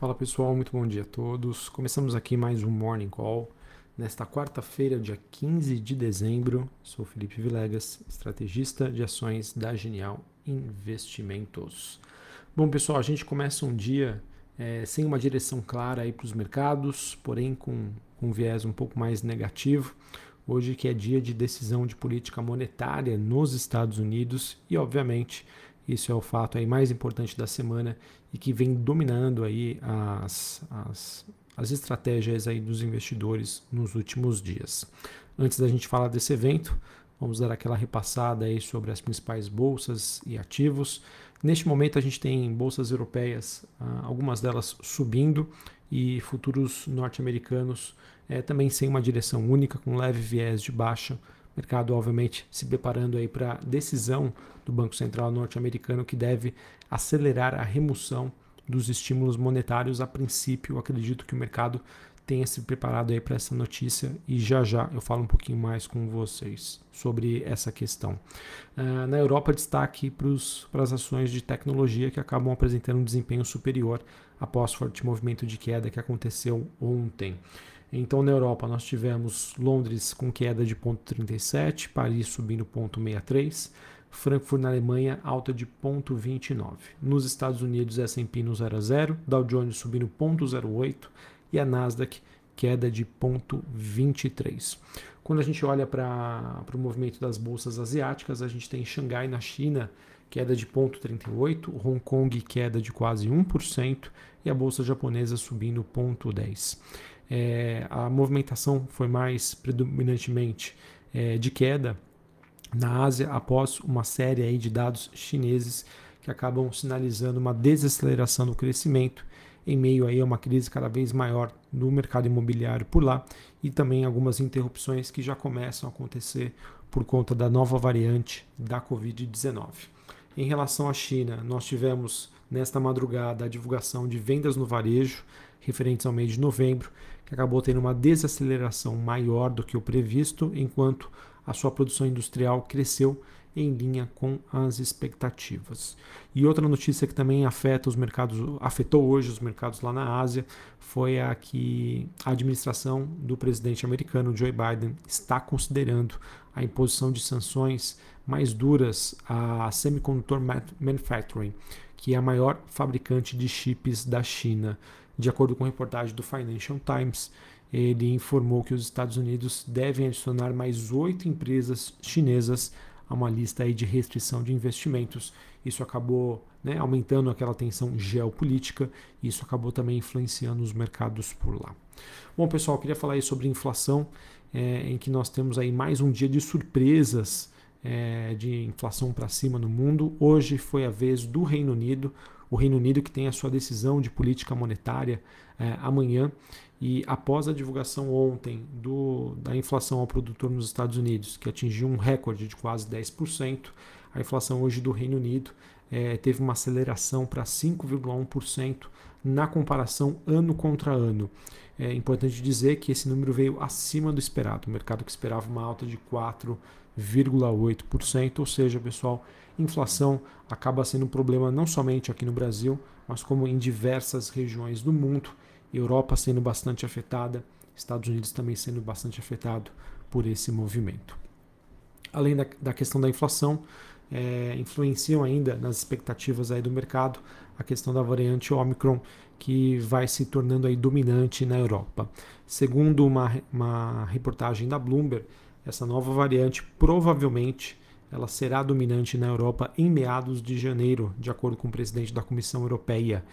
Fala pessoal, muito bom dia a todos. Começamos aqui mais um Morning Call. Nesta quarta-feira, dia 15 de dezembro, sou Felipe Vilegas, estrategista de ações da Genial Investimentos. Bom pessoal, a gente começa um dia é, sem uma direção clara para os mercados, porém com, com um viés um pouco mais negativo. Hoje que é dia de decisão de política monetária nos Estados Unidos e obviamente isso é o fato aí mais importante da semana e que vem dominando aí as, as, as estratégias aí dos investidores nos últimos dias. Antes da gente falar desse evento, vamos dar aquela repassada aí sobre as principais bolsas e ativos. Neste momento a gente tem bolsas europeias, ah, algumas delas subindo e futuros norte-americanos é, também sem uma direção única, com leve viés de baixa mercado, obviamente, se preparando aí para a decisão do Banco Central norte-americano que deve acelerar a remoção dos estímulos monetários. A princípio, acredito que o mercado tenha se preparado aí para essa notícia e já já eu falo um pouquinho mais com vocês sobre essa questão. Uh, na Europa, destaque para as ações de tecnologia que acabam apresentando um desempenho superior após forte movimento de queda que aconteceu ontem. Então, na Europa, nós tivemos Londres com queda de 0,37, Paris subindo 0,63, Frankfurt na Alemanha alta de 0,29. Nos Estados Unidos, S&P no 0 a 0, Dow Jones subindo 0,08 e a Nasdaq queda de 0,23. Quando a gente olha para o movimento das bolsas asiáticas, a gente tem Xangai na China queda de 0,38, Hong Kong queda de quase 1% e a bolsa japonesa subindo 0,10 é, a movimentação foi mais predominantemente é, de queda na Ásia após uma série aí de dados chineses que acabam sinalizando uma desaceleração do crescimento em meio aí a uma crise cada vez maior no mercado imobiliário por lá e também algumas interrupções que já começam a acontecer por conta da nova variante da Covid-19. Em relação à China, nós tivemos nesta madrugada a divulgação de vendas no varejo referentes ao mês de novembro, que acabou tendo uma desaceleração maior do que o previsto, enquanto a sua produção industrial cresceu em linha com as expectativas. E outra notícia que também afeta os mercados, afetou hoje os mercados lá na Ásia, foi a que a administração do presidente americano Joe Biden está considerando a imposição de sanções mais duras à Semiconductor Manufacturing, que é a maior fabricante de chips da China. De acordo com reportagem do Financial Times, ele informou que os Estados Unidos devem adicionar mais oito empresas chinesas a uma lista aí de restrição de investimentos. Isso acabou né, aumentando aquela tensão geopolítica e isso acabou também influenciando os mercados por lá. Bom, pessoal, queria falar aí sobre inflação, é, em que nós temos aí mais um dia de surpresas é, de inflação para cima no mundo. Hoje foi a vez do Reino Unido, o Reino Unido que tem a sua decisão de política monetária é, amanhã. E após a divulgação ontem do, da inflação ao produtor nos Estados Unidos, que atingiu um recorde de quase 10%, a inflação hoje do Reino Unido é, teve uma aceleração para 5,1% na comparação ano contra ano. É importante dizer que esse número veio acima do esperado, o mercado que esperava uma alta de 4,8%, ou seja, pessoal, inflação acaba sendo um problema não somente aqui no Brasil, mas como em diversas regiões do mundo Europa sendo bastante afetada, Estados Unidos também sendo bastante afetado por esse movimento. Além da, da questão da inflação, é, influenciam ainda nas expectativas aí do mercado a questão da variante Omicron, que vai se tornando aí dominante na Europa. Segundo uma, uma reportagem da Bloomberg, essa nova variante provavelmente ela será dominante na Europa em meados de janeiro, de acordo com o presidente da Comissão Europeia.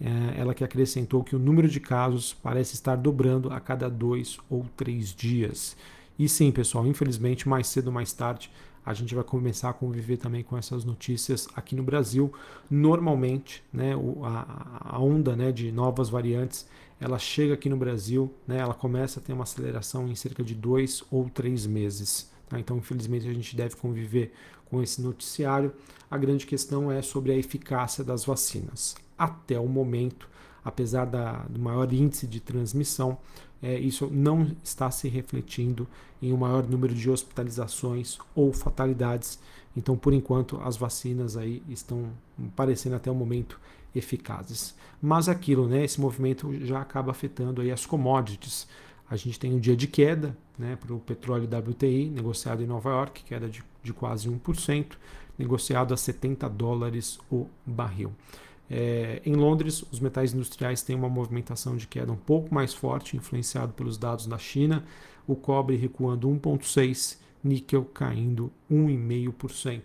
É, ela que acrescentou que o número de casos parece estar dobrando a cada dois ou três dias. E sim, pessoal, infelizmente, mais cedo ou mais tarde, a gente vai começar a conviver também com essas notícias aqui no Brasil. Normalmente, né, a, a onda né, de novas variantes, ela chega aqui no Brasil, né, ela começa a ter uma aceleração em cerca de dois ou três meses. Tá? Então, infelizmente, a gente deve conviver com esse noticiário. A grande questão é sobre a eficácia das vacinas até o momento, apesar da, do maior índice de transmissão, é, isso não está se refletindo em um maior número de hospitalizações ou fatalidades. Então, por enquanto, as vacinas aí estão parecendo até o momento eficazes. Mas aquilo, né, esse movimento já acaba afetando aí as commodities. A gente tem um dia de queda né, para o petróleo WTI, negociado em Nova York, queda de, de quase 1%, negociado a 70 dólares o barril. É, em Londres, os metais industriais têm uma movimentação de queda um pouco mais forte, influenciado pelos dados da China, o cobre recuando 1,6%, níquel caindo 1,5%.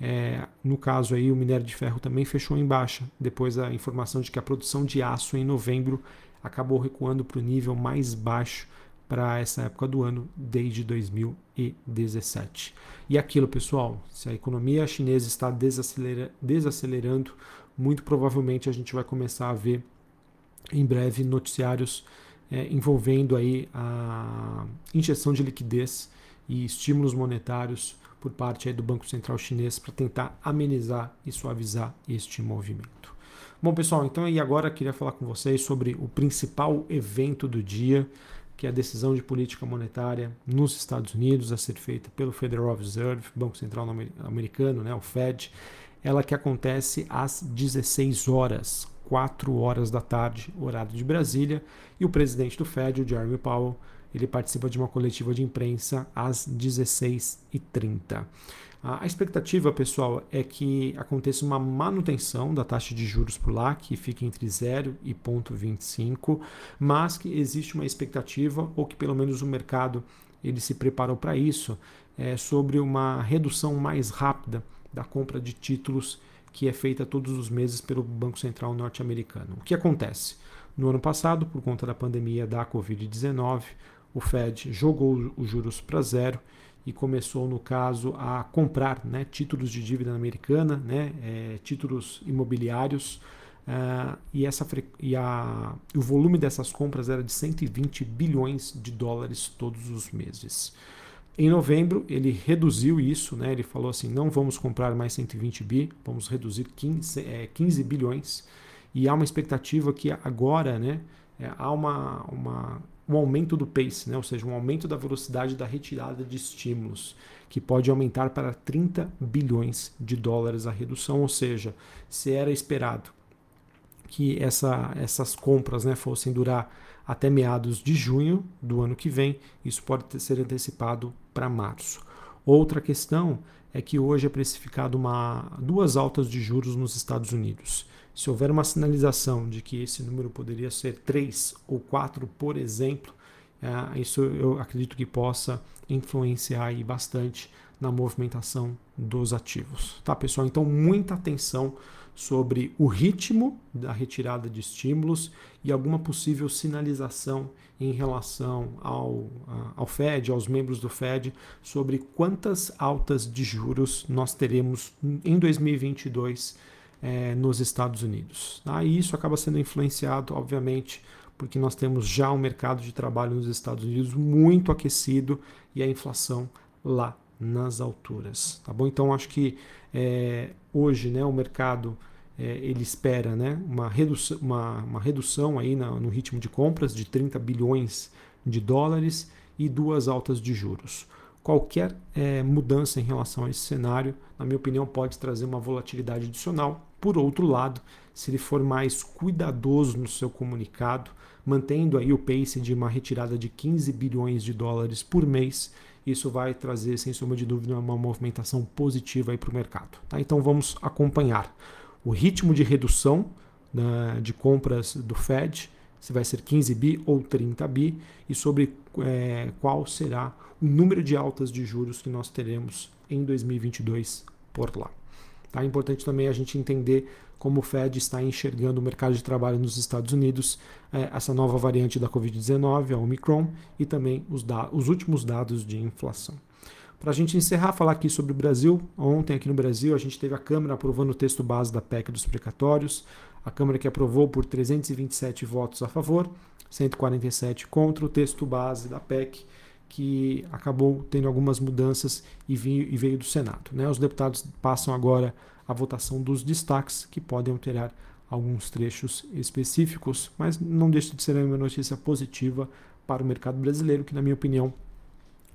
É, no caso aí, o minério de ferro também fechou em baixa, depois da informação de que a produção de aço em novembro acabou recuando para o nível mais baixo para essa época do ano desde 2017. E aquilo, pessoal, se a economia chinesa está desacelera desacelerando, muito provavelmente a gente vai começar a ver em breve noticiários é, envolvendo aí a injeção de liquidez e estímulos monetários por parte do Banco Central Chinês para tentar amenizar e suavizar este movimento. Bom, pessoal, então e agora queria falar com vocês sobre o principal evento do dia, que é a decisão de política monetária nos Estados Unidos a ser feita pelo Federal Reserve, Banco Central Americano, né, o Fed, ela que acontece às 16 horas, 4 horas da tarde, horário de Brasília, e o presidente do Fed, o Jeremy Powell, ele participa de uma coletiva de imprensa às 16h30. A expectativa, pessoal, é que aconteça uma manutenção da taxa de juros por lá, que fica entre 0 e 0,25, mas que existe uma expectativa, ou que pelo menos o mercado ele se preparou para isso, é, sobre uma redução mais rápida da compra de títulos que é feita todos os meses pelo Banco Central norte-americano. O que acontece? No ano passado, por conta da pandemia da Covid-19, o Fed jogou os juros para zero e começou, no caso, a comprar né, títulos de dívida americana, né, é, títulos imobiliários, uh, e, essa, e a, o volume dessas compras era de 120 bilhões de dólares todos os meses. Em novembro, ele reduziu isso, né, ele falou assim: não vamos comprar mais 120 bi, vamos reduzir 15, é, 15 bilhões, e há uma expectativa que agora né, é, há uma, uma um aumento do pace, né? ou seja, um aumento da velocidade da retirada de estímulos, que pode aumentar para 30 bilhões de dólares a redução, ou seja, se era esperado que essa, essas compras né, fossem durar até meados de junho do ano que vem, isso pode ter, ser antecipado para março. Outra questão é que hoje é precificado uma, duas altas de juros nos Estados Unidos. Se houver uma sinalização de que esse número poderia ser 3 ou 4, por exemplo, é, isso eu acredito que possa influenciar bastante na movimentação dos ativos. Tá, pessoal? Então, muita atenção sobre o ritmo da retirada de estímulos e alguma possível sinalização em relação ao, ao Fed, aos membros do Fed, sobre quantas altas de juros nós teremos em 2022 é, nos Estados Unidos. Tá? E isso acaba sendo influenciado, obviamente, porque nós temos já um mercado de trabalho nos Estados Unidos muito aquecido e a inflação lá nas alturas. Tá bom? Então acho que é, hoje né, o mercado é, ele espera né, uma, redução, uma, uma redução aí na, no ritmo de compras de 30 bilhões de dólares e duas altas de juros. Qualquer é, mudança em relação a esse cenário, na minha opinião, pode trazer uma volatilidade adicional por outro lado, se ele for mais cuidadoso no seu comunicado, mantendo aí o pace de uma retirada de 15 bilhões de dólares por mês, isso vai trazer, sem sombra de dúvida, uma movimentação positiva para o mercado. Tá? Então vamos acompanhar o ritmo de redução né, de compras do Fed, se vai ser 15 bi ou 30 bi, e sobre é, qual será o número de altas de juros que nós teremos em 2022 por lá. Tá? É importante também a gente entender como o Fed está enxergando o mercado de trabalho nos Estados Unidos, é, essa nova variante da Covid-19, a Omicron, e também os, os últimos dados de inflação. Para a gente encerrar, falar aqui sobre o Brasil. Ontem, aqui no Brasil, a gente teve a Câmara aprovando o texto base da PEC dos precatórios. A Câmara que aprovou por 327 votos a favor, 147 contra o texto base da PEC que acabou tendo algumas mudanças e veio, do Senado. Né? Os deputados passam agora a votação dos destaques, que podem alterar alguns trechos específicos, mas não deixa de ser uma notícia positiva para o mercado brasileiro, que, na minha opinião,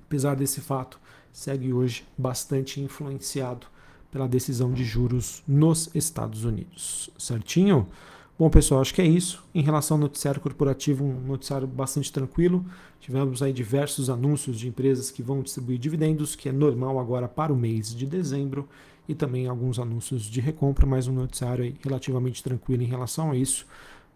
apesar desse fato, segue hoje bastante influenciado pela decisão de juros nos Estados Unidos. Certinho? Bom, pessoal, acho que é isso. Em relação ao noticiário corporativo, um noticiário bastante tranquilo. Tivemos aí diversos anúncios de empresas que vão distribuir dividendos, que é normal agora para o mês de dezembro, e também alguns anúncios de recompra, mas um noticiário relativamente tranquilo em relação a isso.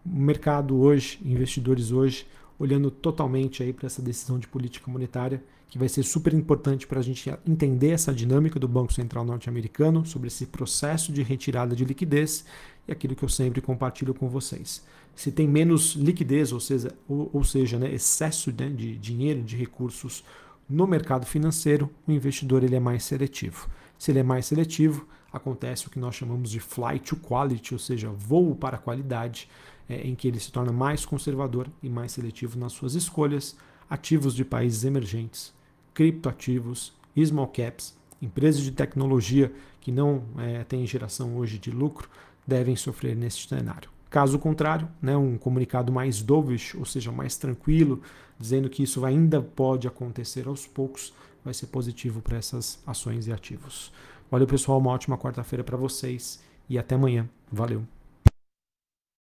O mercado hoje, investidores hoje, olhando totalmente aí para essa decisão de política monetária, que vai ser super importante para a gente entender essa dinâmica do Banco Central norte-americano sobre esse processo de retirada de liquidez e aquilo que eu sempre compartilho com vocês. Se tem menos liquidez, ou seja, ou, ou seja né, excesso né, de dinheiro, de recursos no mercado financeiro, o investidor ele é mais seletivo. Se ele é mais seletivo, acontece o que nós chamamos de flight to quality, ou seja, voo para a qualidade, é, em que ele se torna mais conservador e mais seletivo nas suas escolhas, ativos de países emergentes, criptoativos, small caps, empresas de tecnologia que não é, têm geração hoje de lucro, devem sofrer neste cenário. Caso contrário, né, um comunicado mais dovish, ou seja, mais tranquilo, dizendo que isso ainda pode acontecer aos poucos, vai ser positivo para essas ações e ativos. Valeu, pessoal. Uma ótima quarta-feira para vocês e até amanhã. Valeu.